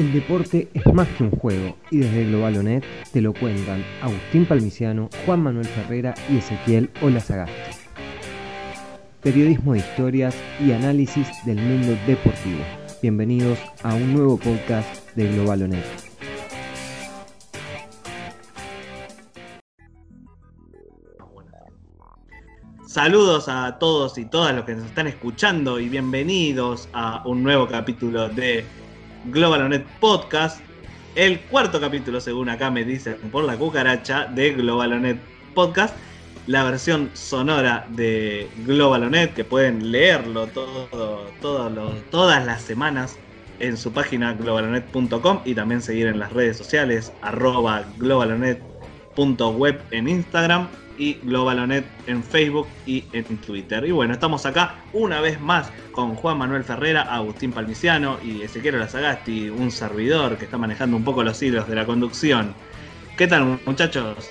El deporte es más que un juego y desde Globalonet te lo cuentan Agustín Palmiciano, Juan Manuel Ferrera y Ezequiel Olazagasti. Periodismo de historias y análisis del mundo deportivo. Bienvenidos a un nuevo podcast de Globalonet. Saludos a todos y todas los que nos están escuchando y bienvenidos a un nuevo capítulo de Globalonet Podcast, el cuarto capítulo, según acá me dicen por la cucaracha, de Globalonet Podcast, la versión sonora de Globalonet, que pueden leerlo todo, todas las semanas en su página globalonet.com y también seguir en las redes sociales, arroba globalonet.web en Instagram y Globalonet en Facebook y en Twitter. Y bueno, estamos acá una vez más con Juan Manuel Ferrera, Agustín Palmiciano y Ezequiel Lazagasti, un servidor que está manejando un poco los hilos de la conducción. ¿Qué tal, muchachos?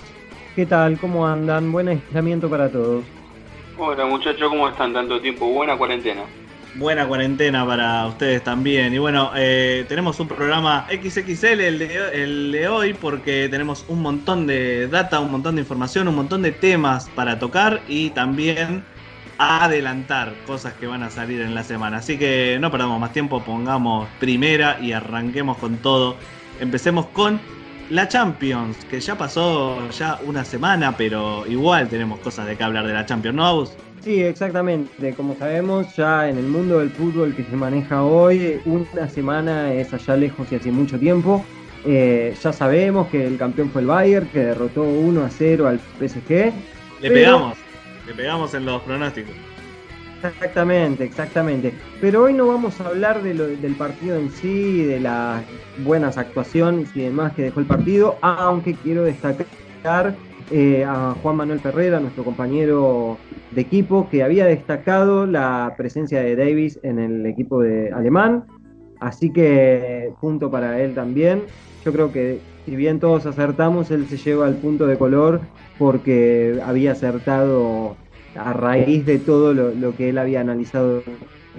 ¿Qué tal? ¿Cómo andan? Buen aislamiento para todos. Hola, muchachos, ¿cómo están? Tanto tiempo, buena cuarentena buena cuarentena para ustedes también. Y bueno, eh, tenemos un programa XXL el de, hoy porque tenemos un montón de data, un montón de información, un montón de temas para tocar y también adelantar cosas que van a salir en la semana. Así que no perdamos más tiempo, pongamos primera y arranquemos con todo. Empecemos con la Champions, que ya pasó ya una semana, pero igual tenemos cosas de qué hablar de la Champions, ¿no? Sí, exactamente. Como sabemos, ya en el mundo del fútbol que se maneja hoy, una semana es allá lejos y hace mucho tiempo. Eh, ya sabemos que el campeón fue el Bayern, que derrotó 1 a 0 al PSG. Le pegamos, le pegamos en los pronósticos. Exactamente, exactamente. Pero hoy no vamos a hablar del partido en sí, de las buenas actuaciones y demás que dejó el partido, aunque quiero destacar eh, a Juan Manuel Ferreira, nuestro compañero de equipo, que había destacado la presencia de Davis en el equipo de alemán. Así que punto para él también. Yo creo que si bien todos acertamos, él se lleva al punto de color porque había acertado a raíz de todo lo, que él había analizado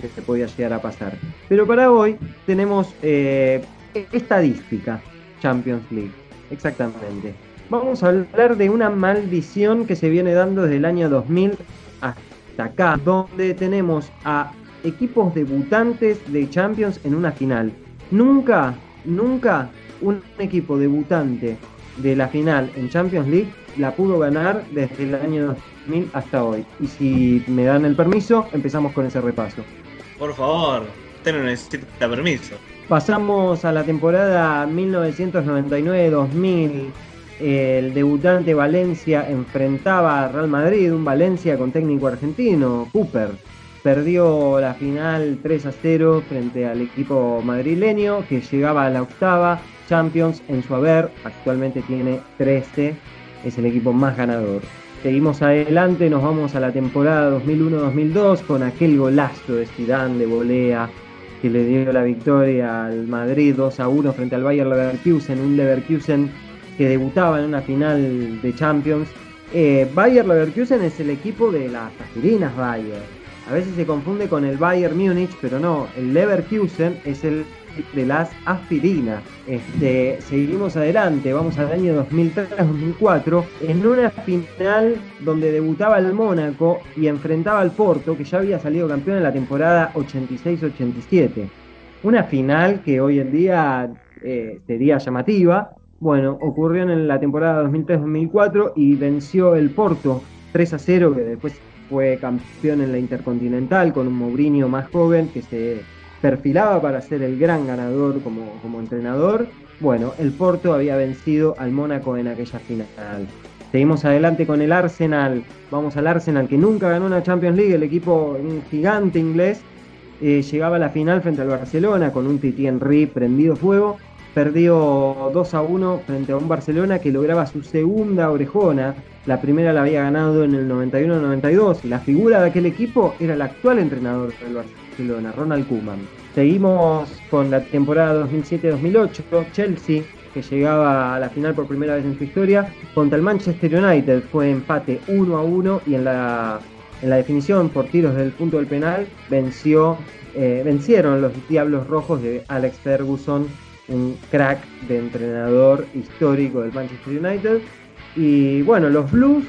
que se podía llegar a pasar. Pero para hoy tenemos eh, estadística Champions League, exactamente vamos a hablar de una maldición que se viene dando desde el año 2000 hasta acá, donde tenemos a equipos debutantes de Champions en una final. Nunca, nunca un equipo debutante de la final en Champions League la pudo ganar desde el año 2000 hasta hoy. Y si me dan el permiso, empezamos con ese repaso. Por favor, usted no necesita permiso. Pasamos a la temporada 1999-2000 el debutante Valencia enfrentaba a Real Madrid, un Valencia con técnico argentino, Cooper. Perdió la final 3 a 0 frente al equipo madrileño que llegaba a la octava Champions en su haber, actualmente tiene 13, es el equipo más ganador. Seguimos adelante, nos vamos a la temporada 2001-2002 con aquel golazo de Zidane de volea que le dio la victoria al Madrid 2 a 1 frente al Bayer Leverkusen, un Leverkusen que debutaba en una final de Champions. Eh, Bayer Leverkusen es el equipo de las aspirinas Bayer. A veces se confunde con el Bayern Múnich, pero no, el Leverkusen es el de las aspirinas. Este, seguimos adelante, vamos al año 2003-2004, en una final donde debutaba el Mónaco y enfrentaba al Porto, que ya había salido campeón en la temporada 86-87. Una final que hoy en día eh, sería llamativa, bueno, ocurrió en la temporada 2003-2004 y venció el Porto 3 a 0, que después fue campeón en la Intercontinental con un Mourinho más joven que se perfilaba para ser el gran ganador como, como entrenador. Bueno, el Porto había vencido al Mónaco en aquella final. Seguimos adelante con el Arsenal. Vamos al Arsenal que nunca ganó una Champions League, el equipo gigante inglés. Eh, llegaba a la final frente al Barcelona con un Titi Henry prendido fuego perdió 2 a 1 frente a un Barcelona que lograba su segunda orejona. La primera la había ganado en el 91-92. La figura de aquel equipo era el actual entrenador del Barcelona, Ronald Koeman. Seguimos con la temporada 2007-2008. Chelsea, que llegaba a la final por primera vez en su historia, contra el Manchester United. Fue empate 1 a 1 y en la, en la definición por tiros del punto del penal venció, eh, vencieron los Diablos Rojos de Alex Ferguson un crack de entrenador histórico del Manchester United. Y bueno, los Blues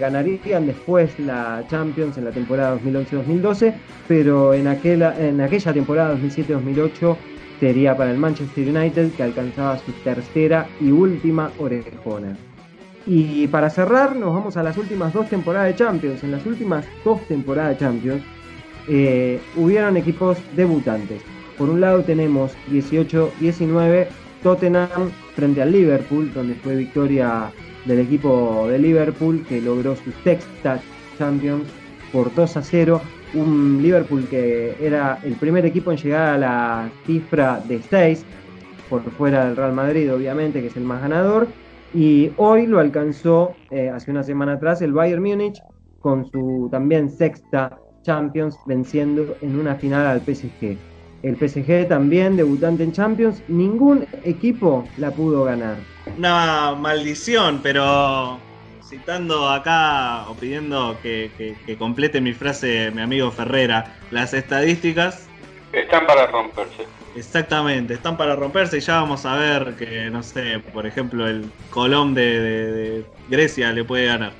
ganarían después la Champions en la temporada 2011-2012, pero en, aquella, en aquella temporada 2007-2008 sería para el Manchester United que alcanzaba su tercera y última orejona. Y para cerrar, nos vamos a las últimas dos temporadas de Champions. En las últimas dos temporadas de Champions eh, hubieron equipos debutantes. Por un lado tenemos 18-19 Tottenham frente al Liverpool, donde fue victoria del equipo de Liverpool que logró su sexta Champions por 2 a 0. Un Liverpool que era el primer equipo en llegar a la cifra de 6, por fuera del Real Madrid, obviamente, que es el más ganador. Y hoy lo alcanzó, eh, hace una semana atrás, el Bayern Múnich con su también sexta Champions, venciendo en una final al PSG. El PSG también, debutante en Champions, ningún equipo la pudo ganar. Una maldición, pero citando acá o pidiendo que, complete mi frase mi amigo Ferrera, las estadísticas... Están para romperse. Exactamente, están para romperse y ya vamos a ver que, no sé, por ejemplo, el Colón de Grecia le puede ganar.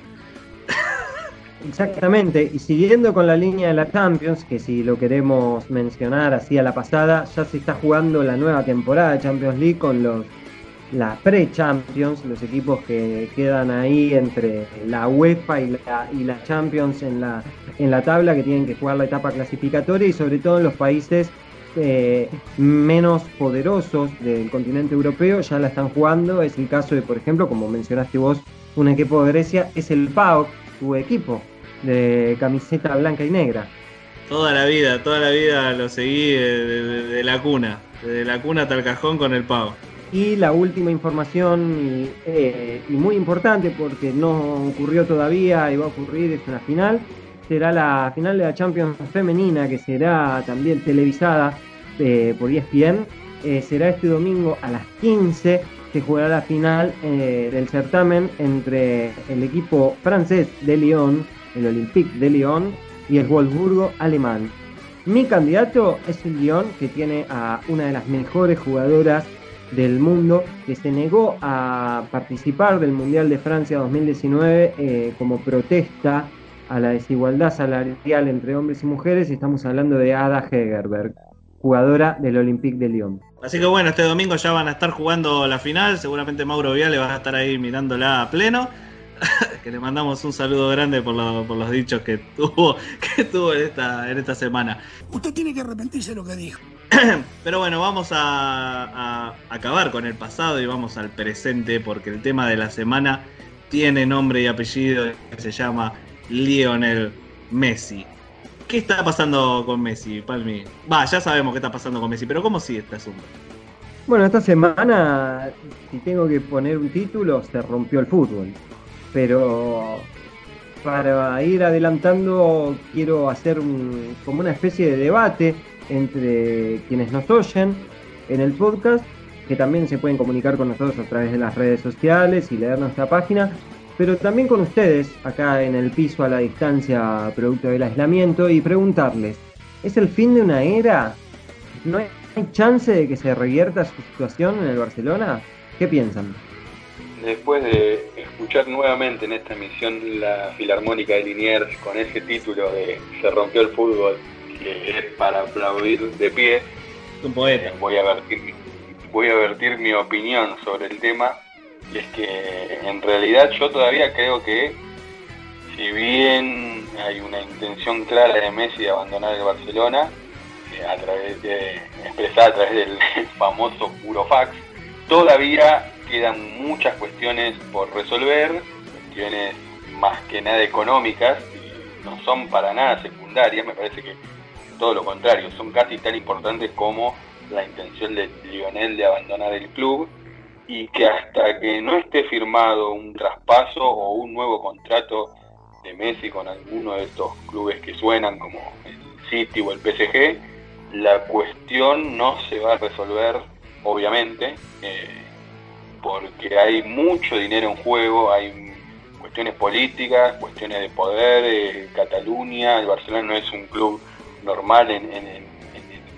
Exactamente, y siguiendo con la línea de la Champions, que si lo queremos mencionar así a la pasada, ya se está jugando la nueva temporada de Champions League con los la pre-Champions, los equipos que quedan ahí entre la UEFA y la, y la Champions en la, en la tabla, que tienen que jugar la etapa clasificatoria y sobre todo en los países eh, menos poderosos del continente europeo ya la están jugando. Es el caso de, por ejemplo, como mencionaste vos, un equipo de Grecia, es el PAOK, tu equipo, de camiseta blanca y negra. Toda la vida, toda la vida lo seguí de, la cuna, desde la cuna hasta el cajón con el pavo. Y la última información, eh, y, muy importante porque no ocurrió todavía y va a ocurrir, es una final, será la final de la Champions femenina que será también televisada eh, por ESPN. Eh, será este domingo a las 15 que jugará la final del certamen entre el equipo francés de Lyon el Olympique de Lyon y el Wolfsburgo alemán. Mi candidato es el Lyon, que tiene a una de las mejores jugadoras del mundo, que se negó a participar del Mundial de Francia 2019 eh, como protesta a la desigualdad salarial entre hombres y mujeres. Y estamos hablando de Ada Hegerberg, jugadora del Olympique de Lyon. Así que bueno, este domingo ya van a estar jugando la final. Seguramente Mauro Viale va a estar ahí mirándola a pleno. que le mandamos un saludo grande por, los dichos que tuvo, que tuvo en esta, en esta semana. Usted tiene que arrepentirse de lo que dijo. Pero bueno, vamos a, acabar con el pasado y vamos al presente porque el tema de la semana tiene nombre y apellido que se llama Lionel Messi. ¿Qué está pasando con Messi, Palmi? Va, ya sabemos qué está pasando con Messi, pero ¿cómo sigue este asunto? Bueno, esta semana, si tengo que poner un título, se rompió el fútbol pero para ir adelantando quiero hacer como una especie de debate entre quienes nos oyen en el podcast, que también se pueden comunicar con nosotros a través de las redes sociales y leer nuestra página, pero también con ustedes acá en el piso a la distancia producto del aislamiento y preguntarles, ¿es el fin de una era? ¿No hay chance de que se revierta su situación en el Barcelona? ¿Qué piensan? Después de escuchar nuevamente en esta emisión la Filarmónica de Liniers con ese título de Se rompió el fútbol, que es para aplaudir de pie, Un poeta. Voy, a vertir, voy a vertir mi opinión sobre el tema. Y es que en realidad yo todavía creo que, si bien hay una intención clara de Messi de abandonar el Barcelona, eh, a través de, expresada a través del famoso Burofax, todavía quedan muchas cuestiones por resolver, cuestiones más que nada económicas, no son para nada secundarias, me parece que todo lo contrario, son casi tan importantes como la intención de Lionel de abandonar el club y que hasta que no esté firmado un traspaso o un nuevo contrato de Messi con alguno de estos clubes que suenan como el City o el PSG, la cuestión no se va a resolver, obviamente. Eh, porque hay mucho dinero en juego, hay cuestiones políticas, cuestiones de poder, eh, Cataluña, el Barcelona no es un club normal en, el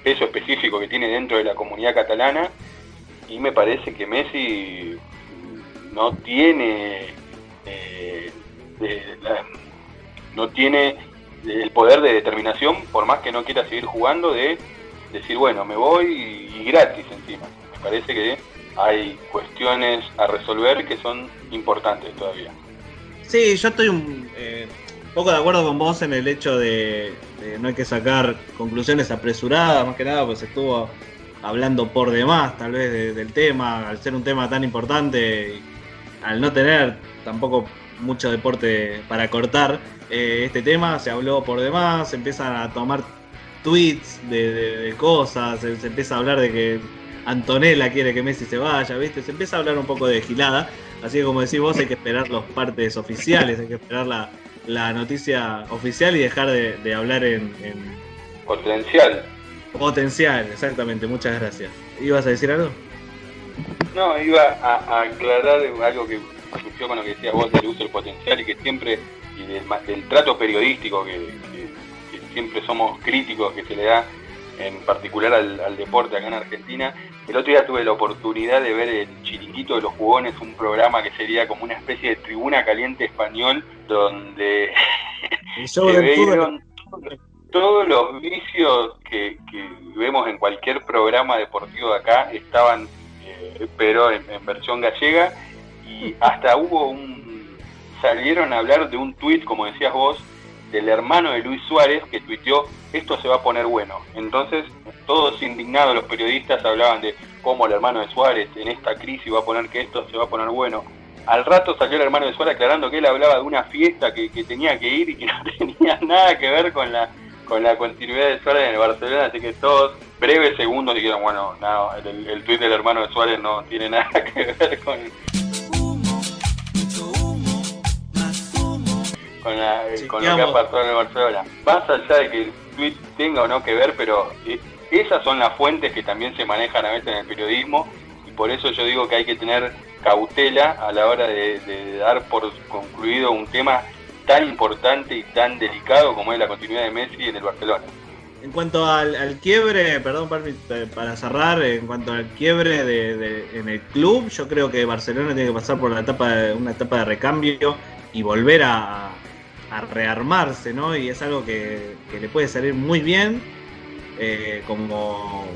peso específico que tiene dentro de la comunidad catalana y me parece que Messi no tiene eh, no tiene el poder de determinación, por más que no quiera seguir jugando, de decir, bueno, me voy y, gratis encima. Me parece que hay cuestiones a resolver que son importantes todavía. Sí, yo estoy un eh, poco de acuerdo con vos en el hecho de, no hay que sacar conclusiones apresuradas, más que nada, pues estuvo hablando por demás tal vez del tema, al ser un tema tan importante, al no tener tampoco mucho deporte para cortar eh, este tema, se habló por demás, se empiezan a tomar tweets de, cosas, se, empieza a hablar de que Antonella quiere que Messi se vaya, ¿viste? Se empieza a hablar un poco de gilada, así que como decís vos, hay que esperar los partes oficiales, hay que esperar la, noticia oficial y dejar de, hablar en, Potencial. Potencial, exactamente, muchas gracias. ¿Ibas a decir algo? No, iba a, aclarar algo que surgió con lo que decías vos del uso del potencial y que siempre, y del, trato periodístico que, siempre somos críticos que se le da en particular al, deporte acá en Argentina. El otro día tuve la oportunidad de ver el Chiringuito de los Jugones, un programa que sería como una especie de tribuna caliente español, donde se veían todos los vicios que, vemos en cualquier programa deportivo de acá, estaban, eh, pero en, en versión gallega, y hasta hubo un... salieron a hablar de un tuit, como decías vos, del hermano de Luis Suárez que tuiteó esto se va a poner bueno. Entonces, todos indignados los periodistas hablaban de cómo el hermano de Suárez en esta crisis va a poner que esto se va a poner bueno. Al rato salió el hermano de Suárez aclarando que él hablaba de una fiesta que, tenía que ir y que no tenía nada que ver con la con la continuidad de Suárez en el Barcelona, así que todos breves segundos dijeron, bueno, no, el, el tuit del hermano de Suárez no tiene nada que ver con, con, lo que ha pasado en el Barcelona. Más allá de que el tweet tenga o no que ver, pero eh, esas son las fuentes que también se manejan a veces en el periodismo y por eso yo digo que hay que tener cautela a la hora de, dar por concluido un tema tan importante y tan delicado como es la continuidad de Messi en el Barcelona. En cuanto al, quiebre, perdón para cerrar, en cuanto al quiebre de, en el club, yo creo que Barcelona tiene que pasar por la etapa una etapa de recambio y volver a, a rearmarse, ¿no? Y es algo que, le puede salir muy bien, eh, como,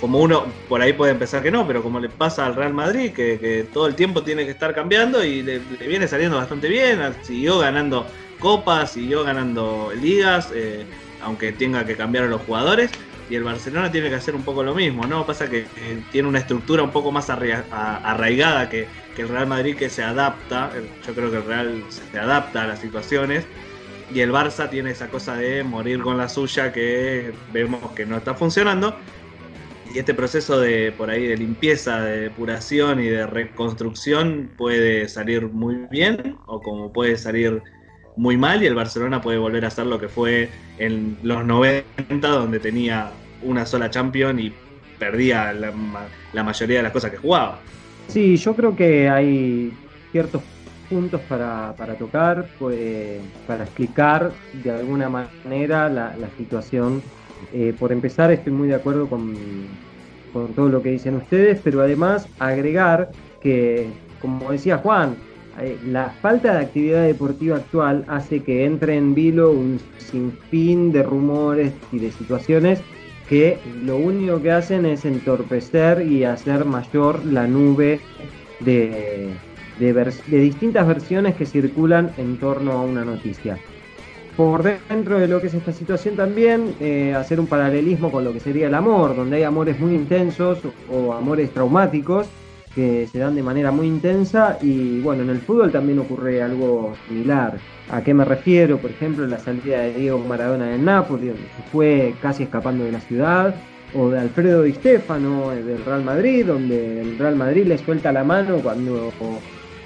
como uno por ahí puede empezar que no, pero como le pasa al Real Madrid, que, todo el tiempo tiene que estar cambiando y le, viene saliendo bastante bien, siguió ganando copas, siguió ganando ligas, eh, aunque tenga que cambiar a los jugadores. Y el Barcelona tiene que hacer un poco lo mismo, ¿no? Pasa que tiene una estructura un poco más arraigada que, que el Real Madrid que se adapta, yo creo que el Real se adapta a las situaciones y el Barça tiene esa cosa de morir con la suya que vemos que no está funcionando. Y este proceso de por ahí de limpieza, de depuración y de reconstrucción puede salir muy bien o como puede salir muy mal y el Barcelona puede volver a ser lo que fue en los 90 donde tenía una sola Champions y perdía la, mayoría de las cosas que jugaba. Sí, yo creo que hay ciertos puntos para, tocar, pues, para explicar de alguna manera la, situación. Eh, por empezar, estoy muy de acuerdo con, todo lo que dicen ustedes, pero además agregar que, como decía Juan, la falta de actividad deportiva actual hace que entre en vilo un sinfín de rumores y de situaciones que lo único que hacen es entorpecer y hacer mayor la nube de, de, distintas versiones que circulan en torno a una noticia. Por dentro de lo que es esta situación también, eh, hacer un paralelismo con lo que sería el amor, donde hay amores muy intensos o amores traumáticos que se dan de manera muy intensa y bueno, en el fútbol también ocurre algo similar. ¿A qué me refiero? Por ejemplo, la salida de Diego Maradona del Napoli, donde se fue casi escapando de la ciudad, o de Alfredo Di Stefano del Real Madrid, donde el Real Madrid le suelta la mano cuando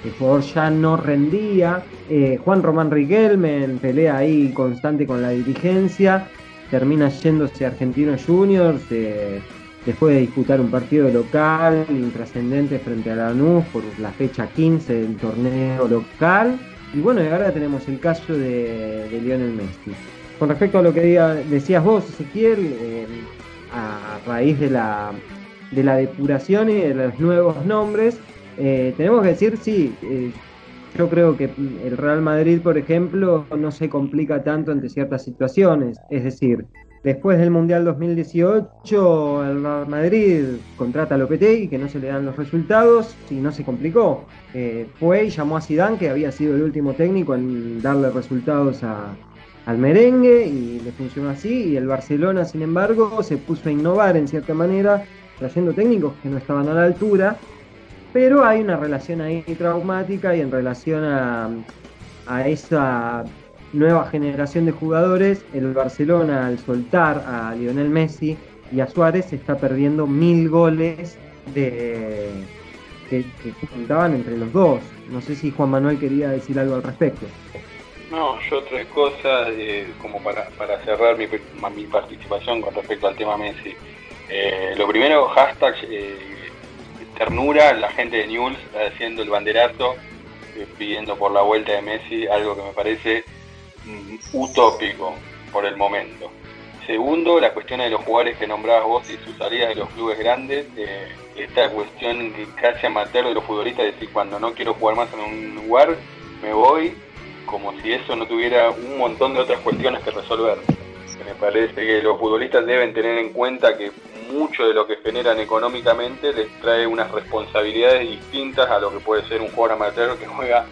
el jugador ya no rendía. Eh, Juan Román Riquelme en pelea ahí constante con la dirigencia, termina yéndose a Argentinos Juniors eh, después de disputar un partido local intrascendente frente a Lanús por la fecha 15 del torneo local y bueno, y ahora tenemos el caso de, Lionel Messi. Con respecto a lo que decías vos, Ezequiel, eh, a raíz de la de la depuración y de los nuevos nombres, eh, tenemos que decir, sí, eh, yo creo que el Real Madrid, por ejemplo, no se complica tanto ante ciertas situaciones. Es decir, después del Mundial 2018, el Real Madrid contrata a Lopetegui, que no se le dan los resultados, y no se complicó. Eh, fue y llamó a Zidane, que había sido el último técnico en darle resultados al merengue, y le funcionó así. Y el Barcelona, sin embargo, se puso a innovar en cierta manera, trayendo técnicos que no estaban a la altura pero hay una relación ahí traumática y en relación a, esa nueva generación de jugadores, el Barcelona al soltar a Lionel Messi y a Suárez está perdiendo mil goles de, que, que juntaban entre los dos. No sé si Juan Manuel quería decir algo al respecto. No, yo tres cosas, eh, como para, cerrar mi, mi, participación con respecto al tema Messi. Eh, lo primero, hashtag eh, ternura, la gente de Newell's haciendo el banderazo, eh, pidiendo por la vuelta de Messi, algo que me parece utópico por el momento. Segundo, la cuestión de los jugadores que nombrabas vos y su salida de los clubes grandes. Esta cuestión casi amateur de los futbolistas, de decir, cuando no quiero jugar más en un lugar, me voy, como si eso no tuviera un montón de otras cuestiones que resolver. Me parece que los futbolistas deben tener en cuenta que mucho de lo que generan económicamente les trae unas responsabilidades distintas a lo que puede ser un jugador amateur que juega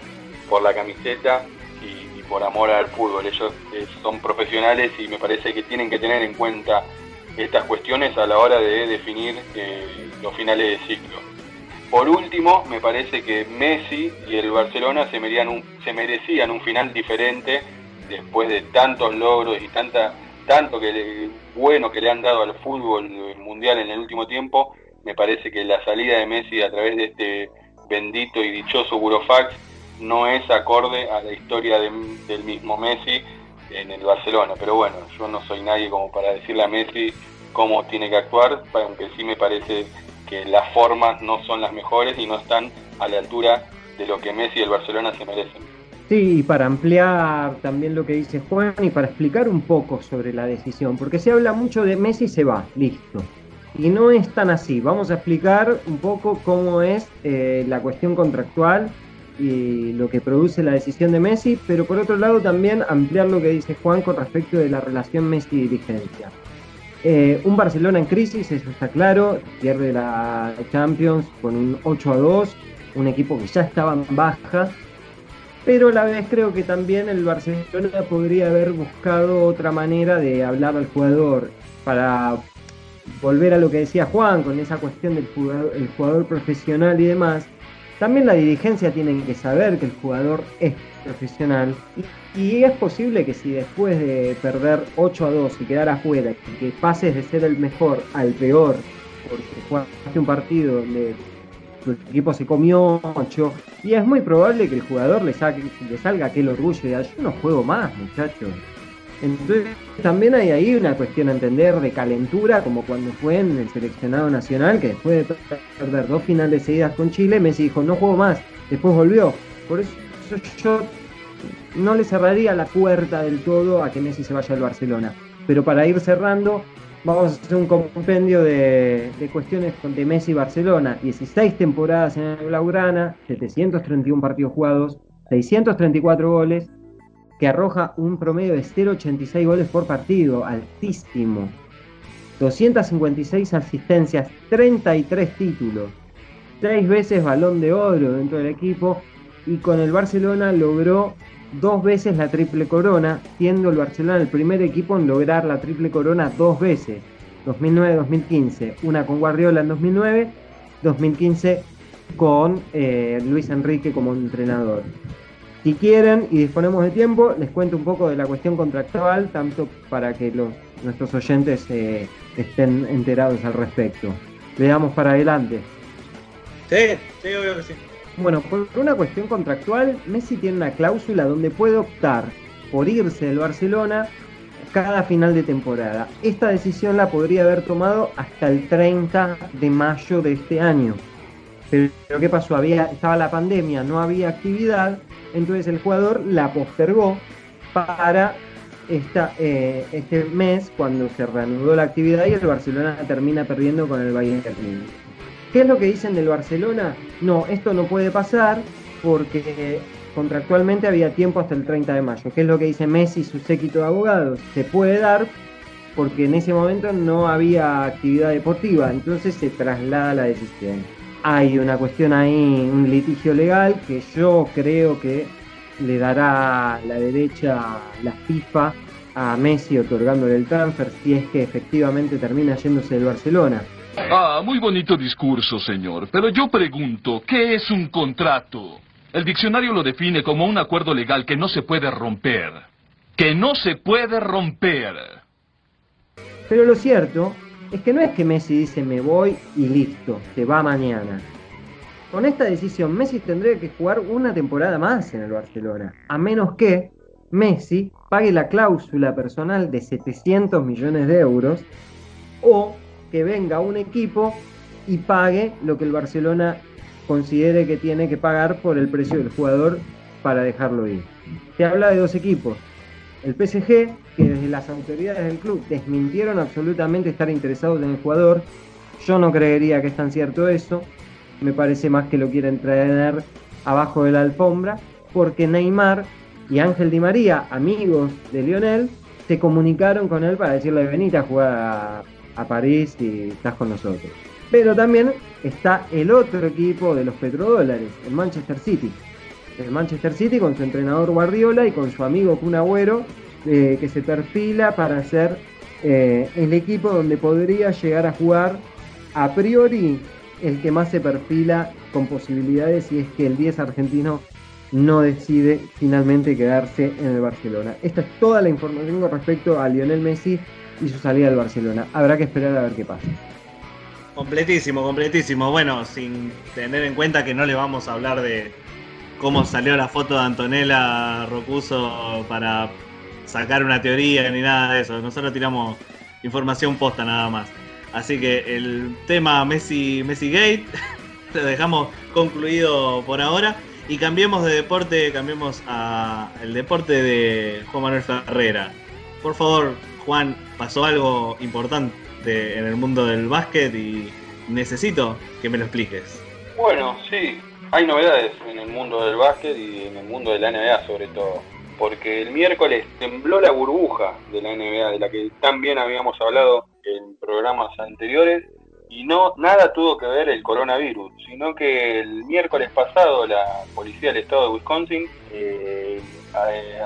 por la camiseta por amor al fútbol. Ellos eh, son profesionales y me parece que tienen que tener en cuenta estas cuestiones a la hora de definir eh, los finales de ciclo. Por último, me parece que Messi y el Barcelona se merecían un, se merecían un final diferente después de tantos logros y tanta tanto que bueno que le han dado al fútbol mundial en el último tiempo, me parece que la salida de Messi a través de este bendito y dichoso Burofax no es acorde a la historia del mismo Messi en el Barcelona. Pero bueno, yo no soy nadie como para decirle a Messi cómo tiene que actuar, aunque sí me parece que las formas no son las mejores y no están a la altura de lo que Messi y el Barcelona se merecen. Sí, y para ampliar también lo que dice Juan y para explicar un poco sobre la decisión, porque se habla mucho de Messi se va, listo. Y no es tan así. Vamos a explicar un poco cómo es eh, la cuestión contractual y lo que produce la decisión de Messi, pero por otro lado también ampliar lo que dice Juan con respecto de la relación Messi-dirigencia. Eh, un Barcelona en crisis, eso está claro, pierde la Champions con un 8 a 2, un equipo que ya estaba en baja pero a la vez creo que también el Barcelona podría haber buscado otra manera de hablar al jugador para volver a lo que decía Juan con esa cuestión del jugador, profesional y demás. También la dirigencia tiene que saber que el jugador es profesional y, y es posible que si después de perder 8 a 2 y quedar afuera, que pases de ser el mejor al peor, porque jugaste un partido donde su equipo se comió mucho y es muy probable que el jugador le, le salga aquel orgullo de yo no juego más, muchachos. Entonces también hay ahí una cuestión a entender de calentura, como cuando fue en el seleccionado nacional, que después de perder dos finales seguidas con Chile, Messi dijo, no juego más, después volvió. Por eso yo no le cerraría la puerta del todo a que Messi se vaya al Barcelona. Pero para ir cerrando, vamos a hacer un compendio de, cuestiones de Messi y Barcelona. 16 temporadas en el Blaugrana, 731 partidos jugados, 634 goles, que arroja un promedio de 0,86 goles por partido, altísimo. 256 asistencias, 33 títulos, 6 veces balón de oro dentro del equipo y con el Barcelona logró dos veces la triple corona, siendo el Barcelona el primer equipo en lograr la triple corona dos veces, 2009-2015, una con Guardiola en 2009, 2015 con eh, Luis Enrique como entrenador. Si quieren y disponemos de tiempo, les cuento un poco de la cuestión contractual, tanto para que los, nuestros oyentes eh, estén enterados al respecto. Le damos para adelante. Sí, sí, obvio que sí. Bueno, por una cuestión contractual, Messi tiene una cláusula donde puede optar por irse del Barcelona cada final de temporada. Esta decisión la podría haber tomado hasta el 30 de mayo de este año. Pero ¿qué pasó? Había, estaba la pandemia, no había actividad, entonces el jugador la postergó para eh, este mes cuando se reanudó la actividad y el Barcelona termina perdiendo con el Bayern Múnich. ¿Qué es lo que dicen del Barcelona? No, esto no puede pasar porque contractualmente había tiempo hasta el 30 de mayo. ¿Qué es lo que dice Messi y su séquito de abogados? Se puede dar porque en ese momento no había actividad deportiva, entonces se traslada la decisión. Hay una cuestión ahí, un litigio legal que yo creo que le dará la derecha la FIFA a Messi otorgándole el transfer si es que efectivamente termina yéndose del Barcelona. Ah, muy bonito discurso, señor. Pero yo pregunto, ¿qué es un contrato? El diccionario lo define como un acuerdo legal que no se puede romper. Que no se puede romper. Pero lo cierto es que no es que Messi dice me voy y listo, se va mañana. Con esta decisión Messi tendría que jugar una temporada más en el Barcelona, a menos que Messi pague la cláusula personal de 700 millones de euros o que venga un equipo y pague lo que el Barcelona considere que tiene que pagar por el precio del jugador para dejarlo ir. Se habla de dos equipos. El PSG, que desde las autoridades del club desmintieron absolutamente estar interesados en el jugador. Yo no creería que es tan cierto eso. Me parece más que lo quieren traer abajo de la alfombra, porque Neymar y Ángel Di María, amigos de Lionel, se comunicaron con él para decirle, venite a jugar a, París y estás con nosotros. Pero también está el otro equipo de los petrodólares, el Manchester City. El Manchester City con su entrenador Guardiola y con su amigo Kun Agüero, que se perfila para ser eh, el equipo donde podría llegar a jugar a priori el que más se perfila con posibilidades si es que el 10 argentino no decide finalmente quedarse en el Barcelona. Esta es toda la información con respecto a Lionel Messi y su salida del Barcelona. Habrá que esperar a ver qué pasa. Completísimo, completísimo. Bueno, sin tener en cuenta que no le vamos a hablar de cómo salió la foto de Antonella Rocuso para sacar una teoría ni nada de eso. Nosotros tiramos información posta nada más. Así que el tema Messi, Messi Gate lo dejamos concluido por ahora. Y cambiemos de deporte, cambiemos a el deporte de Juan Manuel Ferrera. Por favor, Juan, pasó algo importante en el mundo del básquet y necesito que me lo expliques. Bueno, sí, hay novedades en el mundo del básquet y en el mundo de la NBA sobre todo. Porque el miércoles tembló la burbuja de la NBA, de la que también habíamos hablado en programas anteriores, y no nada tuvo que ver el coronavirus, sino que el miércoles pasado la policía del estado de Wisconsin eh,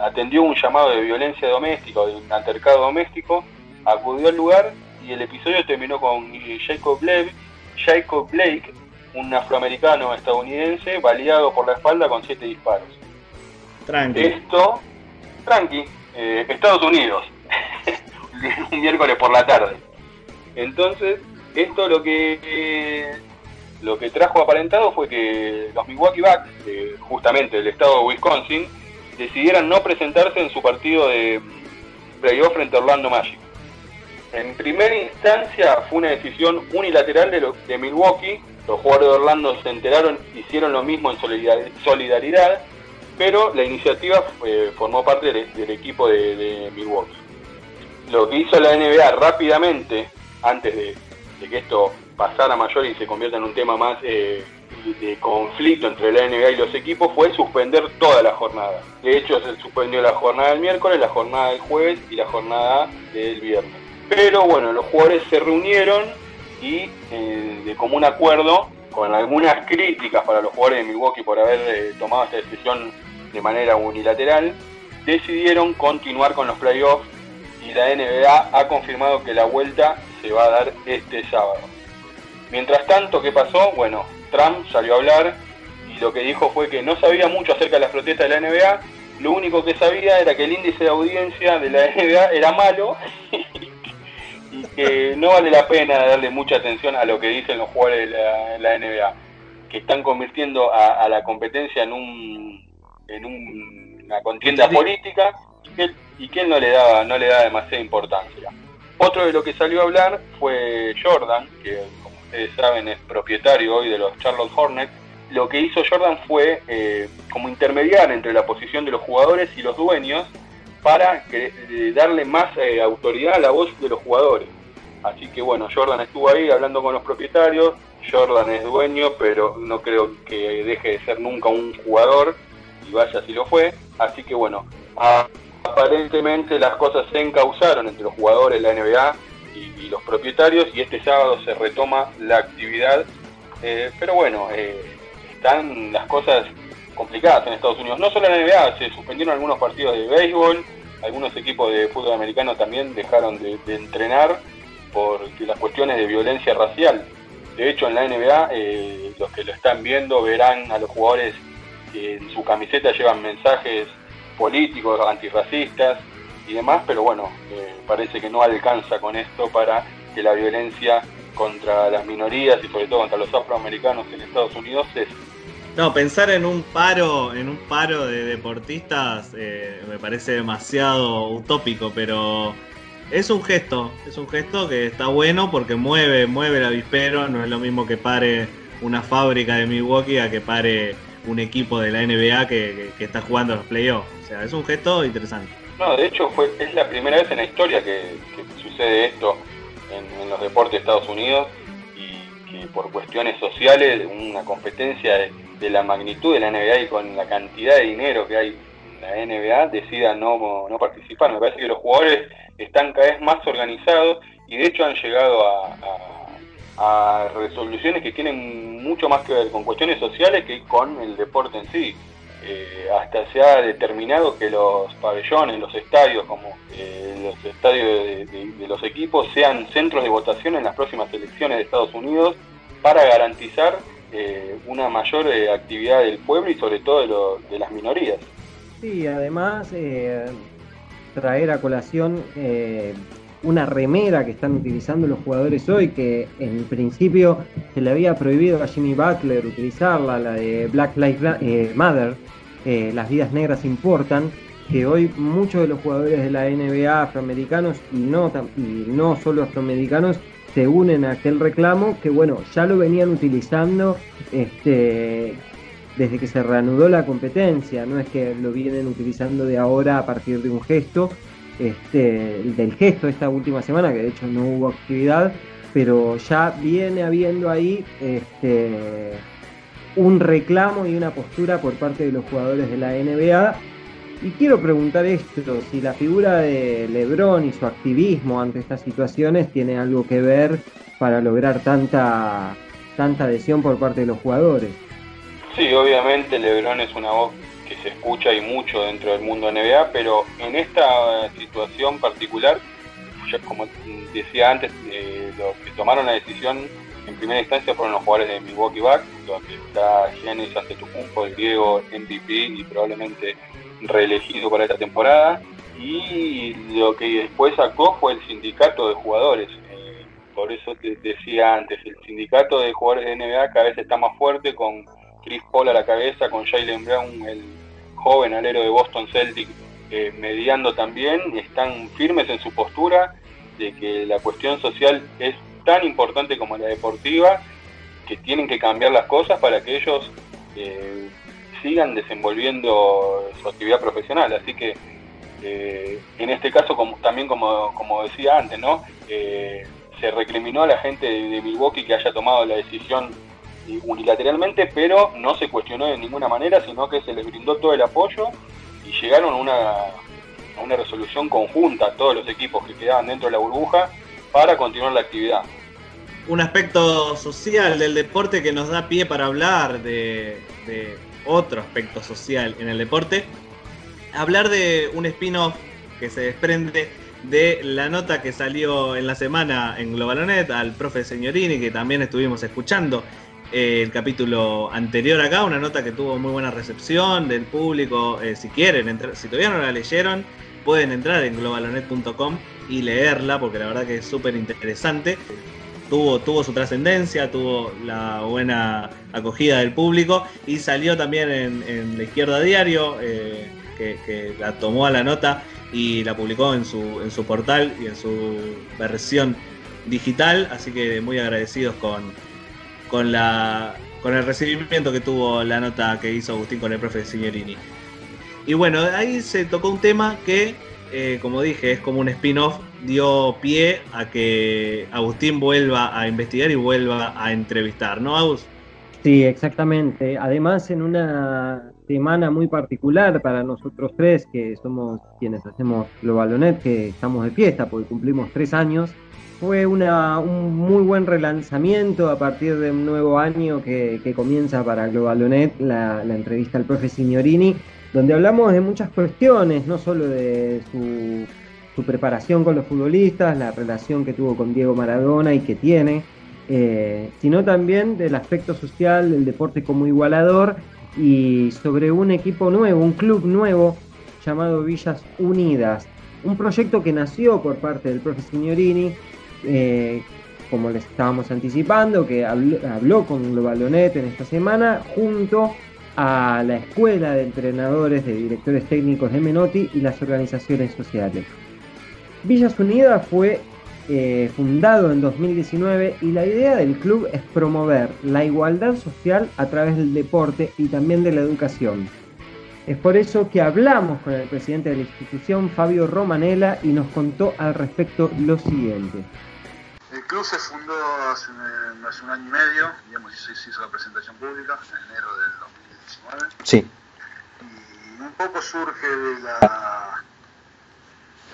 atendió un llamado de violencia doméstica de un altercado doméstico, acudió al lugar y el episodio terminó con Jacob Blake, Jacob Blake, un afroamericano estadounidense, baleado por la espalda con siete disparos. Esto, tranqui, eh, Estados Unidos, un miércoles por la tarde. Entonces, esto lo que lo que trajo aparentado fue que los Milwaukee Bucks, justamente del estado de Wisconsin, decidieran no presentarse en su partido de playoff frente a Orlando Magic. En primera instancia fue una decisión unilateral de, de Milwaukee. Los jugadores de Orlando se enteraron, hicieron lo mismo en solidaridad, pero la iniciativa formó parte del, equipo de, Milwaukee. Lo que hizo la NBA rápidamente, antes de, que esto pasara mayor y se convierta en un tema más eh, de conflicto entre la NBA y los equipos, fue suspender toda la jornada. De hecho, se suspendió la jornada del miércoles, la jornada del jueves y la jornada del viernes. Pero bueno, los jugadores se reunieron y eh, de común acuerdo, con algunas críticas para los jugadores de Milwaukee por haber eh, tomado esta decisión de manera unilateral, decidieron continuar con los playoffs y la NBA ha confirmado que la vuelta se va a dar este sábado. Mientras tanto, ¿qué pasó? Bueno, Trump salió a hablar y lo que dijo fue que no sabía mucho acerca de las protestas de la NBA, lo único que sabía era que el índice de audiencia de la NBA era malo y que no vale la pena darle mucha atención a lo que dicen los jugadores de la, NBA, que están convirtiendo a, la competencia en un en una contienda política y que, él no le da no le da demasiada importancia. Otro de lo que salió a hablar fue Jordan, que como ustedes saben es propietario hoy de los Charlotte Hornets. Lo que hizo Jordan fue eh, como intermediar entre la posición de los jugadores y los dueños para eh, darle más eh, autoridad a la voz de los jugadores. Así que bueno, Jordan estuvo ahí hablando con los propietarios, Jordan es dueño, pero no creo que deje de ser nunca un jugador, y vaya si lo fue. Así que bueno, aparentemente las cosas se encauzaron entre los jugadores la NBA y, los propietarios, y este sábado se retoma la actividad. Eh, pero bueno, están las cosas complicadas en Estados Unidos. No solo en la NBA, se suspendieron algunos partidos de béisbol, algunos equipos de fútbol americano también dejaron de, entrenar por las cuestiones de violencia racial. De hecho, en la NBA, eh, los que lo están viendo verán a los jugadores que en su camiseta llevan mensajes políticos, antirracistas y demás, pero bueno, eh, parece que no alcanza con esto para que la violencia contra las minorías y sobre todo contra los afroamericanos en Estados Unidos es no, pensar en un paro, en un paro de deportistas eh, me parece demasiado utópico, pero es un gesto, es un gesto que está bueno porque mueve, mueve el avispero, no es lo mismo que pare una fábrica de Milwaukee a que pare un equipo de la NBA que, está jugando los playoffs. O sea, es un gesto interesante. No, de hecho fue, es la primera vez en la historia que, sucede esto en, los deportes de Estados Unidos y que por cuestiones sociales una competencia de de la magnitud de la NBA y con la cantidad de dinero que hay en la NBA, decida no, no participar. Me parece que los jugadores están cada vez más organizados y de hecho han llegado a, resoluciones que tienen mucho más que ver con cuestiones sociales que con el deporte en sí. Eh, hasta se ha determinado que los pabellones, los estadios, como eh, los estadios de, los equipos, sean centros de votación en las próximas elecciones de Estados Unidos para garantizar eh, una mayor actividad del pueblo y sobre todo de, las minorías. Sí, además traer a colación una remera que están utilizando los jugadores hoy, que en principio se le había prohibido a Jimmy Butler utilizarla, la de Black Lives Matter, las vidas negras importan, que hoy muchos de los jugadores de la NBA afroamericanos y no, y no solo afroamericanos se unen a aquel reclamo que bueno, ya lo venían utilizando este, desde que se reanudó la competencia, no es que lo vienen utilizando de ahora a partir de un gesto, este, del gesto esta última semana, que de hecho no hubo actividad, pero ya viene habiendo ahí este, un reclamo y una postura por parte de los jugadores de la NBA y quiero preguntar esto, si la figura de Lebron y su activismo ante estas situaciones tiene algo que ver para lograr tanta, tanta adhesión por parte de los jugadores. Sí, obviamente Lebron es una voz que se escucha y mucho dentro del mundo NBA, pero en esta situación particular, como decía antes, eh, los que tomaron la decisión en primera instancia fueron los jugadores de Milwaukee Bucks, donde está Giannis Antetokounmpo, el Diego MVP y probablemente reelegido para esta temporada y lo que después sacó fue el sindicato de jugadores. Eh, por eso te decía antes, el sindicato de jugadores de NBA cada vez está más fuerte con Chris Paul a la cabeza, con Jalen Brown, el joven alero de Boston Celtic, eh, mediando también, están firmes en su postura de que la cuestión social es tan importante como la deportiva, que tienen que cambiar las cosas para que ellos eh, sigan desenvolviendo su actividad profesional. Así que eh, en este caso, como, también como, como decía antes, ¿no? Eh, se recriminó a la gente de, Milwaukee que haya tomado la decisión unilateralmente, pero no se cuestionó de ninguna manera, sino que se les brindó todo el apoyo y llegaron a una, una resolución conjunta todos los equipos que quedaban dentro de la burbuja para continuar la actividad. Un aspecto social del deporte que nos da pie para hablar de otro aspecto social en el deporte, hablar de un spin-off que se desprende de la nota que salió en la semana en Globalonet al profe Señorini, que también estuvimos escuchando eh, el capítulo anterior acá, una nota que tuvo muy buena recepción del público. Eh, si quieren, si todavía no la leyeron, pueden entrar en globalonet.com y leerla, porque la verdad que es súper interesante tuvo, su trascendencia, tuvo la buena acogida del público y salió también en, la izquierda diario, eh, que, la tomó a la nota y la publicó en su, en su portal y en su versión digital, así que muy agradecidos con, con, la, con el recibimiento que tuvo la nota que hizo Agustín con el profe Signorini. Y bueno, ahí se tocó un tema que eh, como dije, es como un spin-off, dio pie a que Agustín vuelva a investigar y vuelva a entrevistar, ¿no, Agus? Sí, exactamente. Además, en una semana muy particular para nosotros tres, que somos quienes hacemos Globalonet, que estamos de fiesta porque cumplimos tres años, fue una, un muy buen relanzamiento a partir de un nuevo año que, comienza para Globalonet, la, la, entrevista al profe Signorini, donde hablamos de muchas cuestiones, no solo de su, su, preparación con los futbolistas, la relación que tuvo con Diego Maradona y que tiene, eh, sino también del aspecto social del deporte como igualador y sobre un equipo nuevo, un club nuevo llamado Villas Unidas. Un proyecto que nació por parte del profe Signorini, eh, como les estábamos anticipando, que habló, con Globalonet en esta semana, junto a la Escuela de Entrenadores de Directores Técnicos de Menotti y las organizaciones sociales. Villas Unidas fue eh, fundado en 2019 y la idea del club es promover la igualdad social a través del deporte y también de la educación. Es por eso que hablamos con el presidente de la institución, Fabio Romanella, y nos contó al respecto lo siguiente. Club se fundó hace un, año y medio, digamos, se hizo la presentación pública en enero del 2019. Sí. Y un poco surge de la,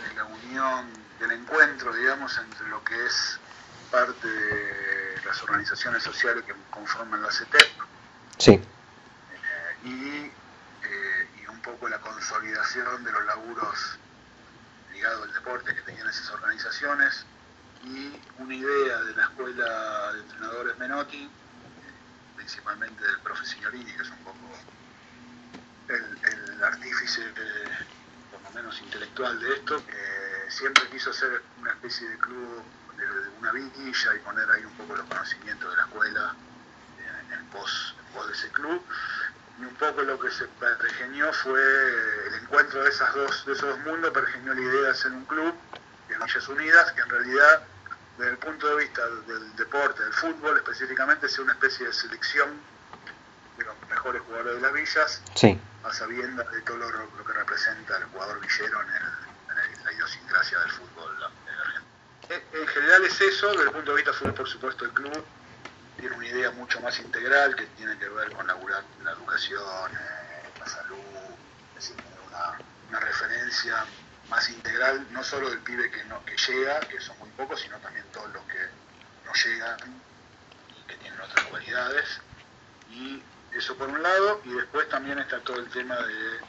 de la unión, del encuentro, digamos, entre lo que es parte de las organizaciones sociales que conforman la CETEP. Sí. Eh, y, eh, y un poco la consolidación de los laburos ligados al deporte que tenían esas organizaciones y una idea de la escuela de entrenadores Menotti, principalmente del profe Signorini, que es un poco el, artífice, por lo menos intelectual de esto, siempre quiso hacer una especie de club de, una villa y poner ahí un poco los conocimientos de la escuela en, pos, de ese club. Y un poco lo que se pergenió fue el encuentro de, esas dos, de esos dos mundos, pergenió la idea de hacer un club de Villas Unidas, que en realidad desde el punto de vista del deporte, del fútbol específicamente, sea una especie de selección de los mejores jugadores de las villas, sí. a sabiendas de todo lo, que representa el jugador villero en, la idiosincrasia del fútbol en, en general es eso, desde el punto de vista fútbol, por supuesto, el club tiene una idea mucho más integral que tiene que ver con la, la educación, eh, la salud, es decir, una, una referencia más integral, no solo del pibe que, no, que llega, que son muy pocos, sino también todos los que no llegan y que tienen otras cualidades. Y eso por un lado, y después también está todo el tema de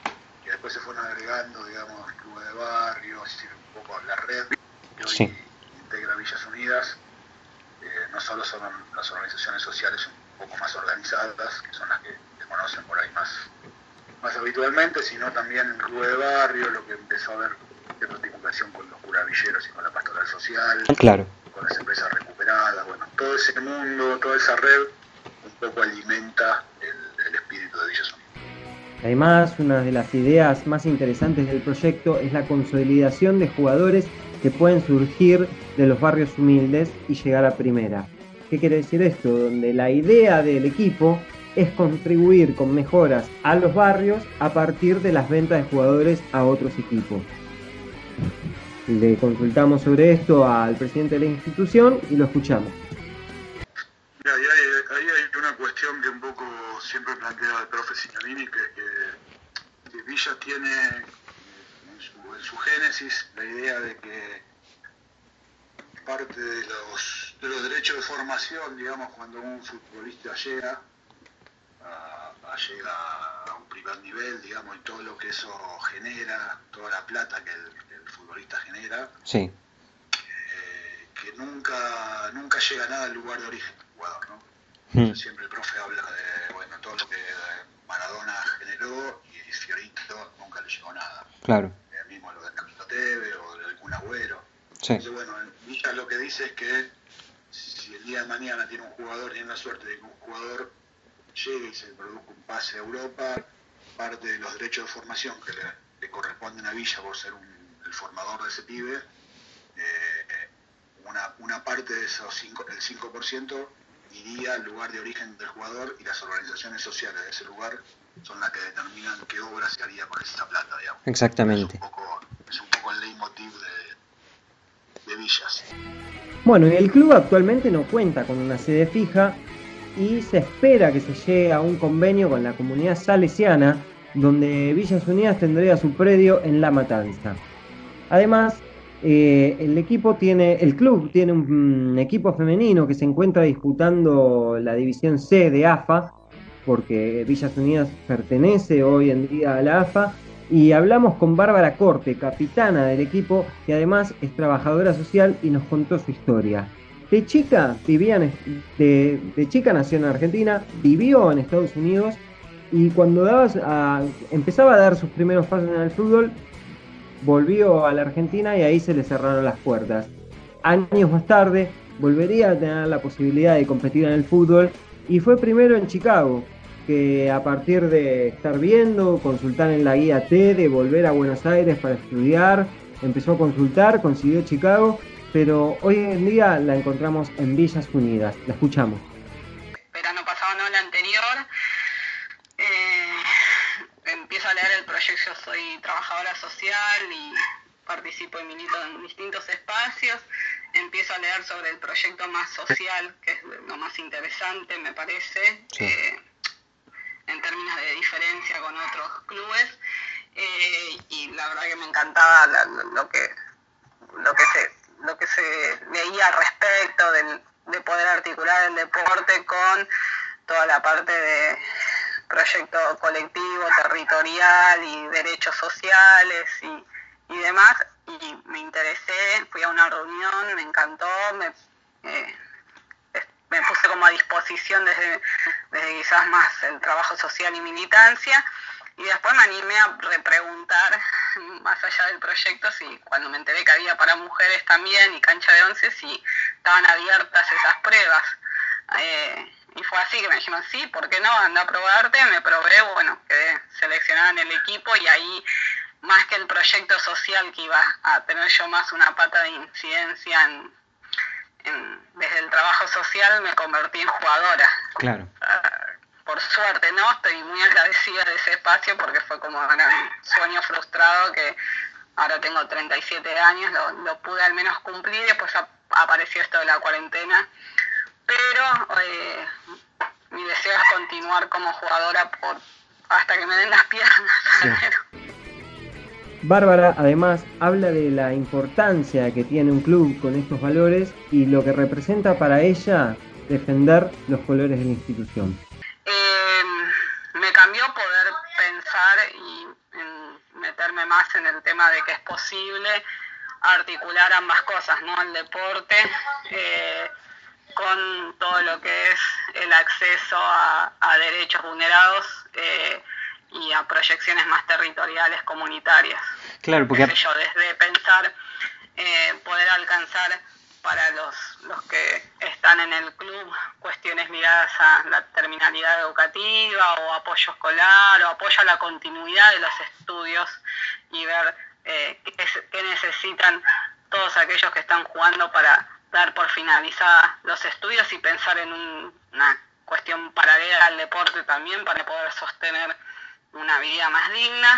que después se fueron agregando, digamos, clubes de barrio, es decir, un poco la red que hoy integra Villas Unidas. Eh, no solo son las organizaciones sociales un poco más organizadas, que son las que, que conocen por ahí más más habitualmente, sino también el club de barrio, lo que empezó a ver de articulación con los curavilleros y con la pastoral social, claro. con las empresas recuperadas, bueno, todo ese mundo, toda esa red un poco alimenta el, espíritu de Villa Además, una de las ideas más interesantes del proyecto es la consolidación de jugadores que pueden surgir de los barrios humildes y llegar a primera. ¿Qué quiere decir esto? Donde la idea del equipo es contribuir con mejoras a los barrios a partir de las ventas de jugadores a otros equipos. Le consultamos sobre esto al presidente de la institución y lo escuchamos. Ahí hay, una cuestión que un poco siempre plantea el profe Signorini, que, que, Villa tiene en su, génesis la idea de que parte de los, de los derechos de formación, digamos, cuando un futbolista llega, a, llegar a un primer nivel, digamos, y todo lo que eso genera, toda la plata que el, futbolista genera, sí. Eh, que nunca, nunca llega nada al lugar de origen del jugador, ¿no? Hmm. Siempre el profe habla de bueno, todo lo que Maradona generó y Fiorito nunca le llegó nada. Claro. El mismo lo de Camilo Teve o de algún agüero. Sí. Entonces, bueno, Villa lo que dice es que si el día de mañana tiene un jugador, tiene la suerte de que un jugador llegue y se produzca un pase a Europa, parte de los derechos de formación que le, corresponden a Villa por ser el formador de ese pibe, eh, una, parte de esos cinco, el 5% iría al lugar de origen del jugador y las organizaciones sociales de ese lugar son las que determinan qué obra se haría con esa plata, digamos. Exactamente. Es un poco es un poco el leitmotiv de, de Villas. Bueno, el club actualmente no cuenta con una sede fija y se espera que se llegue a un convenio con la comunidad salesiana donde Villas Unidas tendría su predio en La Matanza. Además, eh, el equipo tiene, el club tiene un, equipo femenino que se encuentra disputando la división C de AFA, porque Villas Unidas pertenece hoy en día a la AFA, y hablamos con Bárbara Corte, capitana del equipo, que además es trabajadora social y nos contó su historia. De chica, vivía de, de chica nació en Argentina, vivió en Estados Unidos y cuando dabas empezaba a dar sus primeros pasos en el fútbol, volvió a la Argentina y ahí se le cerraron las puertas. Años más tarde volvería a tener la posibilidad de competir en el fútbol y fue primero en Chicago, que a partir de estar viendo, consultar en la guía T, de volver a Buenos Aires para estudiar, empezó a consultar, consiguió Chicago, pero hoy en día la encontramos en Villas Unidas. La escuchamos. Verano pasado, no el anterior, empiezo a leer el proyecto Yo Soy Trabajadora Y participo y milito en distintos espacios. Empiezo a leer sobre el proyecto más social, que es lo más interesante, me parece, eh, en términos de diferencia con otros clubes. Eh, y la verdad que me encantaba lo que lo que se lo que se leía al respecto de poder articular el deporte con toda la parte de proyecto colectivo, territorial y derechos sociales y, y demás. Y me interesé, fui a una reunión, me encantó, me, eh, me puse como a disposición desde, desde quizás más el trabajo social y militancia. Y después me animé a repreguntar, más allá del proyecto, si cuando me enteré que había para mujeres también y cancha de once, si estaban abiertas esas pruebas. Eh, y fue así que me dijeron, sí, ¿por qué no? Anda a probarte, me probé, bueno, quedé seleccionada en el equipo y ahí, más que el proyecto social que iba a tener yo más una pata de incidencia en, desde el trabajo social, me convertí en jugadora. Claro. Ah, por suerte, ¿no? Estoy muy agradecida de ese espacio porque fue como un sueño frustrado que ahora tengo 37 años, lo, lo pude al menos cumplir y después apareció esto de la cuarentena pero eh, mi deseo es continuar como jugadora por, hasta que me den las piernas. Bárbara además habla de la importancia que tiene un club con estos valores y lo que representa para ella defender los colores de la institución. Em, me cambió poder pensar y meterme más en el tema de que es posible articular ambas cosas, ¿no? El deporte, eh, con todo lo que es el acceso a, derechos vulnerados eh, y a proyecciones más territoriales comunitarias. Claro, porque... yo, desde pensar eh, poder alcanzar para los, los que están en el club cuestiones miradas a la terminalidad educativa o apoyo escolar o apoyo a la continuidad de los estudios y ver eh, qué necesitan todos aquellos que están jugando para dar por finalizada los estudios y pensar en una cuestión paralela al deporte también para poder sostener una vida más digna.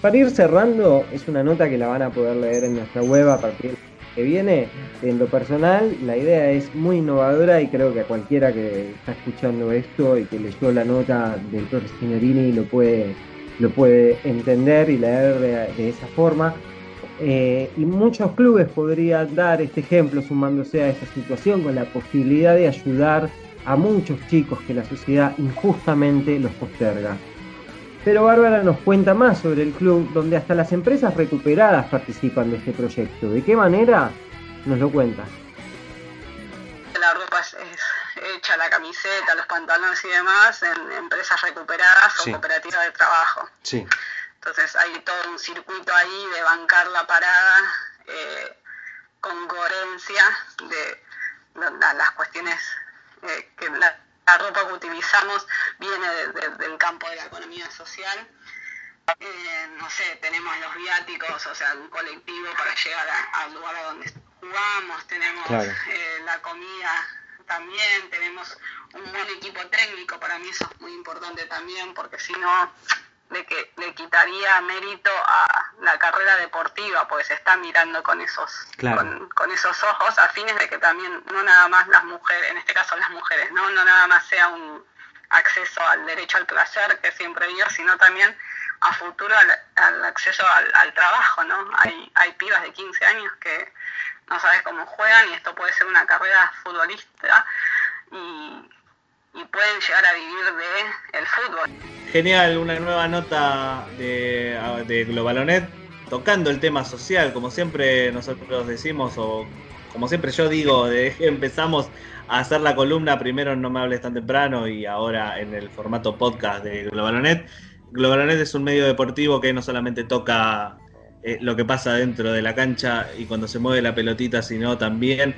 Para ir cerrando, es una nota que la van a poder leer en nuestra web a partir que viene. En lo personal, la idea es muy innovadora y creo que a cualquiera que está escuchando esto y que leyó la nota del profesor Signorini lo puede, lo puede entender y leer de esa forma. Eh, y muchos clubes podrían dar este ejemplo sumándose a esta situación con la posibilidad de ayudar a muchos chicos que la sociedad injustamente los posterga. Pero Bárbara nos cuenta más sobre el club donde hasta las empresas recuperadas participan de este proyecto. ¿De qué manera? Nos lo cuenta. La ropa es hecha, la camiseta, los pantalones y demás en empresas recuperadas o cooperativas de trabajo. Sí. Entonces hay todo un circuito ahí de bancar la parada eh, con coherencia de, las cuestiones eh, que la, ropa que utilizamos viene del campo de la economía social. Eh, no sé, tenemos los viáticos, o sea, un colectivo para llegar al lugar a donde jugamos, tenemos la comida también, tenemos un buen equipo técnico, para mí eso es muy importante también, porque si no, de que le quitaría mérito a la carrera deportiva, porque se está mirando con esos, con, esos ojos, a fines de que también no nada más las mujeres, en este caso las mujeres, no, no nada más sea un acceso al derecho al placer que siempre dio, sino también a futuro al, acceso al, trabajo, ¿no? Hay, hay pibas de 15 años que no sabes cómo juegan y esto puede ser una carrera futbolista y y pueden llegar a vivir de el fútbol. Genial, una nueva nota de, de Globalonet tocando el tema social, como siempre nosotros decimos, o como siempre yo digo, de empezamos a hacer la columna primero en No me hables tan temprano y ahora en el formato podcast de Globalonet. Globalonet es un medio deportivo que no solamente toca eh, lo que pasa dentro de la cancha y cuando se mueve la pelotita, sino también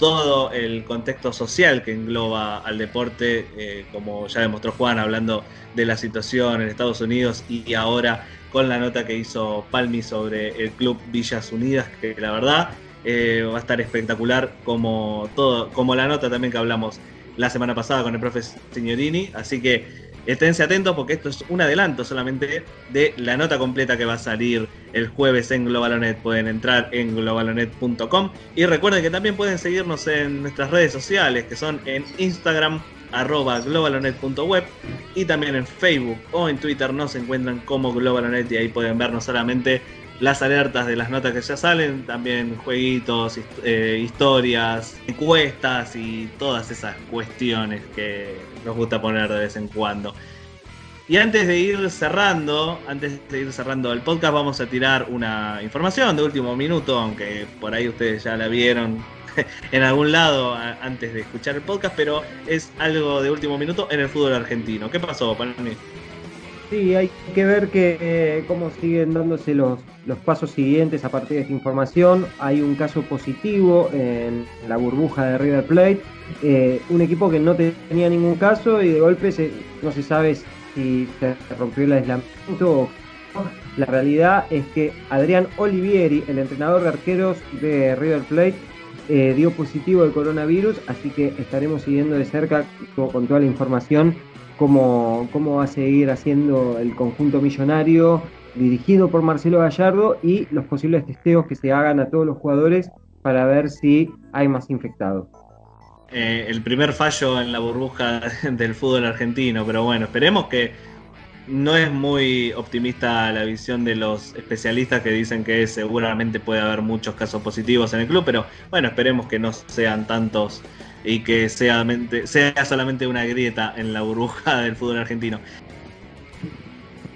todo el contexto social que engloba al deporte, eh, como ya demostró Juan hablando de la situación en Estados Unidos y ahora con la nota que hizo Palmi sobre el club Villas Unidas, que la verdad eh, va a estar espectacular como todo, como la nota también que hablamos la semana pasada con el profe Signorini, así que Esténse atentos porque esto es un adelanto solamente de la nota completa que va a salir el jueves en Globalonet. Pueden entrar en globalonet.com y recuerden que también pueden seguirnos en nuestras redes sociales que son en Instagram arroba globalonet.web y también en Facebook o en Twitter nos encuentran como Globalonet y ahí pueden ver no solamente las alertas de las notas que ya salen, también jueguitos, eh, historias, encuestas y todas esas cuestiones que nos gusta poner de vez en cuando. Y antes de ir cerrando, antes de ir cerrando el podcast, vamos a tirar una información de último minuto, aunque por ahí ustedes ya la vieron en algún lado antes de escuchar el podcast, pero es algo de último minuto en el fútbol argentino. ¿Qué pasó, mí? Sí, hay que ver que, eh, cómo siguen dándose los, los pasos siguientes a partir de esta información. Hay un caso positivo en la burbuja de River Plate, eh, un equipo que no tenía ningún caso y de golpe no se sabe si se rompió el aislamiento o la realidad es que Adrián Olivieri, el entrenador de arqueros de River Plate, eh, dio positivo de coronavirus, así que estaremos siguiendo de cerca con toda la información cómo, cómo va a seguir haciendo el conjunto millonario dirigido por Marcelo Gallardo y los posibles testeos que se hagan a todos los jugadores para ver si hay más infectados. Eh, el primer fallo en la burbuja del fútbol argentino, pero bueno, esperemos que no es muy optimista la visión de los especialistas que dicen que seguramente puede haber muchos casos positivos en el club, pero bueno, esperemos que no sean tantos y que sea, solamente una grieta en la burbuja del fútbol argentino.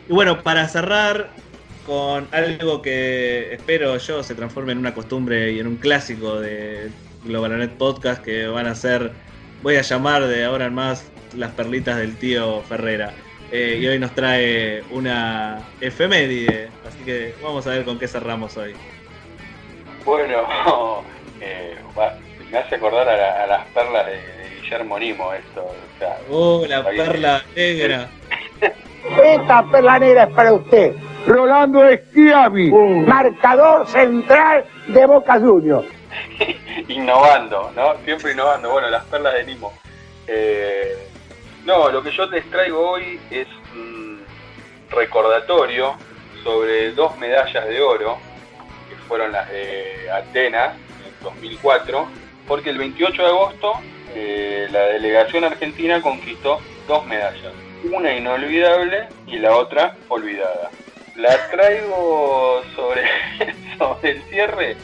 Y bueno, para cerrar con algo que espero yo se transforme en una costumbre y en un clásico de Globalonet Podcast que van a ser, voy a llamar de ahora en más las perlitas del tío Ferrera. Eh, y hoy nos trae una efeméride, así que vamos a ver con qué cerramos hoy. Bueno, eh, me hace acordar a, las perlas de, Guillermo Nimo esto. O sea, oh, la perla negra. Esta perla negra es para usted. Rolando Schiavi, uh. marcador central de Boca Juniors. innovando, ¿no? Siempre innovando. Bueno, las perlas de Nimo. Eh, no, lo que yo les traigo hoy es un recordatorio sobre dos medallas de oro, que fueron las de Atenas en 2004, porque el 28 de agosto eh, la delegación argentina conquistó dos medallas, una inolvidable y la otra olvidada. La traigo sobre, sobre el cierre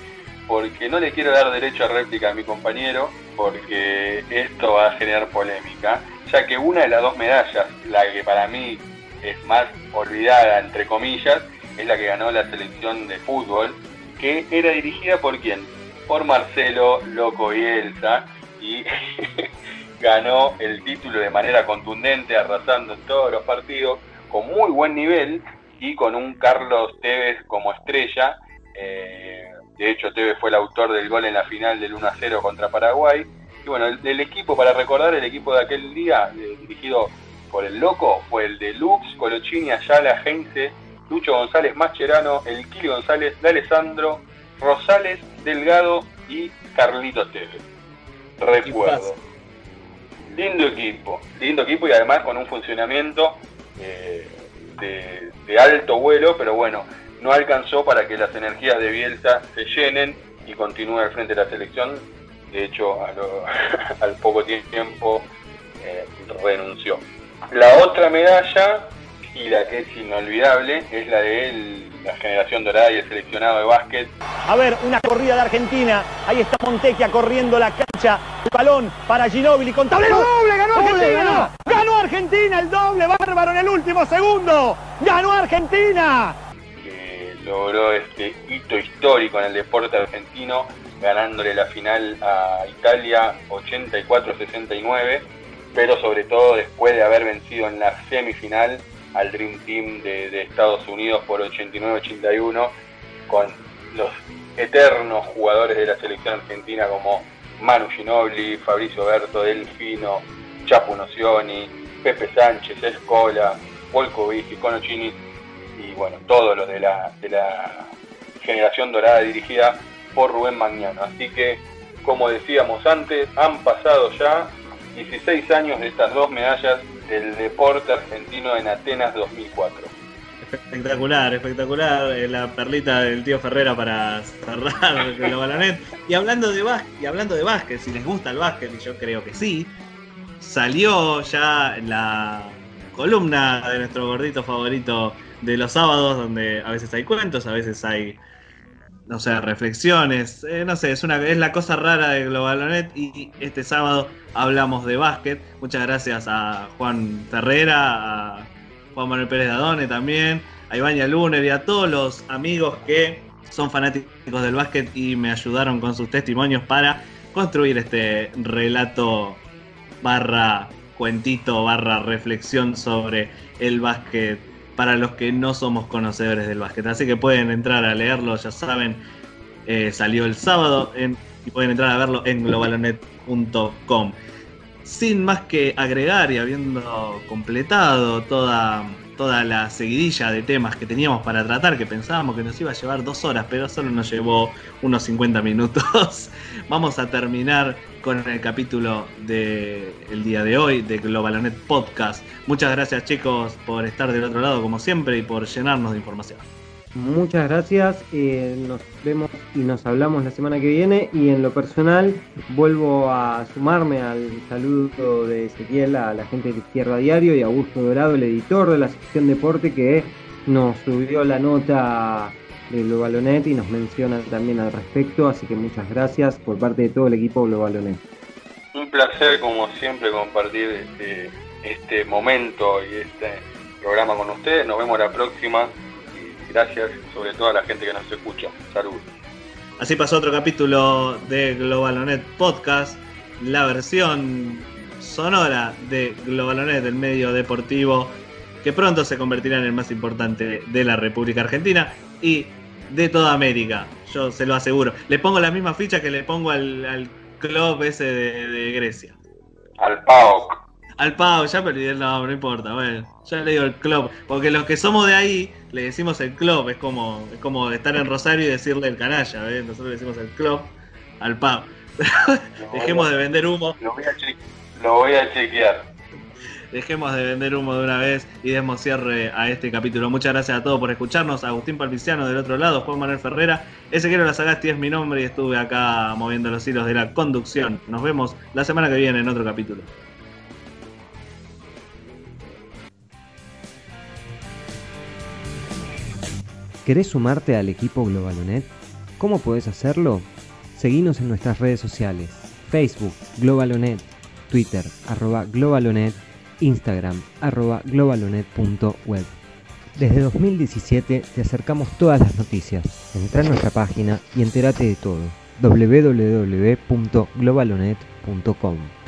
porque no le quiero dar derecho a réplica a mi compañero, porque esto va a generar polémica, ya que una de las dos medallas, la que para mí es más olvidada, entre comillas, es la que ganó la selección de fútbol, que era dirigida por quién? Por Marcelo Loco y Elsa y ganó el título de manera contundente, arrasando en todos los partidos, con muy buen nivel y con un Carlos Tevez como estrella. Eh, de hecho, Tevez fue el autor del gol en la final del 1 0 contra Paraguay. Y bueno, el, equipo, para recordar, el equipo de aquel día, eh, dirigido por el Loco, fue el de Lux, Colochini, Ayala, Heinze, Lucho González Mascherano, el Kili González, D'Alessandro, Rosales, Delgado y Carlito Tevez. Recuerdo. Lindo equipo, lindo equipo y además con un funcionamiento eh, de, de alto vuelo, pero bueno, no alcanzó para que las energías de Bielsa se llenen y continúe al frente de la selección. De hecho, a lo- al poco tiempo eh, renunció. La otra medalla, y la que es inolvidable, es la de el- la generación dorada y el seleccionado de básquet. A ver, una corrida de Argentina. Ahí está Montequia corriendo la cancha. El balón para Ginóbili con tablero doble. ¡Ganó Argentina! ¡Ganó Argentina! El doble bárbaro en el último segundo. ¡Ganó Argentina! que logró este hito histórico en el deporte argentino, ganándole la final a Italia 84-69, pero sobre todo después de haber vencido en la semifinal al Dream Team de, Estados Unidos por 89-81, con los eternos jugadores de la selección argentina como Manu Ginobili, Fabricio Berto, Delfino, Chapu Nocioni, Pepe Sánchez, Escola, Volkovic Conocini y bueno, todos los de la, de la generación dorada dirigida por Rubén Magnano. Así que, como decíamos antes, han pasado ya 16 años de estas dos medallas del deporte argentino en Atenas 2004. Espectacular, espectacular. eh, La perlita del tío Ferrera para cerrar el balonet. Y hablando de básquet, y hablando de básquet, si les gusta el básquet, y yo creo que sí, salió ya la columna de nuestro gordito favorito de los sábados, donde a veces hay cuentos, a veces hay, no sé, reflexiones. eh, no sé, es una es la cosa rara de Globalonet. Y este sábado hablamos de básquet. Muchas gracias a Juan Ferrera, a Juan Manuel Pérez Dadone también, a Ibaña Luner y a todos los amigos que son fanáticos del básquet y me ayudaron con sus testimonios para construir este relato barra cuentito barra reflexión sobre el básquet para los que no somos conocedores del básquet. Así que pueden entrar a leerlo, ya saben, eh, salió el sábado y pueden entrar a verlo en globalonet.com. Sin más que agregar y habiendo completado toda, toda la seguidilla de temas que teníamos para tratar, que pensábamos que nos iba a llevar dos horas, pero solo nos llevó unos 50 minutos, vamos a terminar con el capítulo del día de hoy de Globalonet Podcast. Muchas gracias chicos por estar del otro lado como siempre y por llenarnos de información. Muchas gracias, eh, nos vemos y nos hablamos la semana que viene y en lo personal vuelvo a sumarme al saludo de Ezequiel a la gente de Izquierda Diario y a Augusto Dorado, el editor de la sección deporte que nos subió la nota de Globalonet y nos menciona también al respecto, así que muchas gracias por parte de todo el equipo Globalonet. Un placer, como siempre, compartir este, este momento y este programa con ustedes. Nos vemos la próxima y gracias sobre todo a la gente que nos escucha. Salud. Así pasó otro capítulo de Globalonet Podcast, la versión sonora de Globalonet, del medio deportivo, que pronto se convertirá en el más importante de la República Argentina y de toda América, yo se lo aseguro. Le pongo la misma ficha que le pongo al, al club ese de, de Grecia. Al PAOK. Al Pau, ya perdí el nombre, no importa, bueno, ya le digo el club, porque los que somos de ahí le decimos el club, es como, es como estar en Rosario y decirle el canalla, ¿ves? nosotros le decimos el club al Pau. Dejemos de vender humo, Lo voy a, che- lo voy a chequear. Dejemos de vender humo de una vez y demos cierre a este capítulo. Muchas gracias a todos por escucharnos, Agustín Palpiciano del otro lado, Juan Manuel Ferrera, Ezequiel Lazagasti es mi nombre y estuve acá moviendo los hilos de la conducción. Nos vemos la semana que viene en otro capítulo. ¿Querés sumarte al equipo Globalonet? ¿Cómo podés hacerlo? Seguinos en nuestras redes sociales, Facebook, Globalonet, Twitter, arroba Globalonet, Instagram, arroba globalonet.web. Desde 2017 te acercamos todas las noticias. Entra en nuestra página y entérate de todo. www.globalonet.com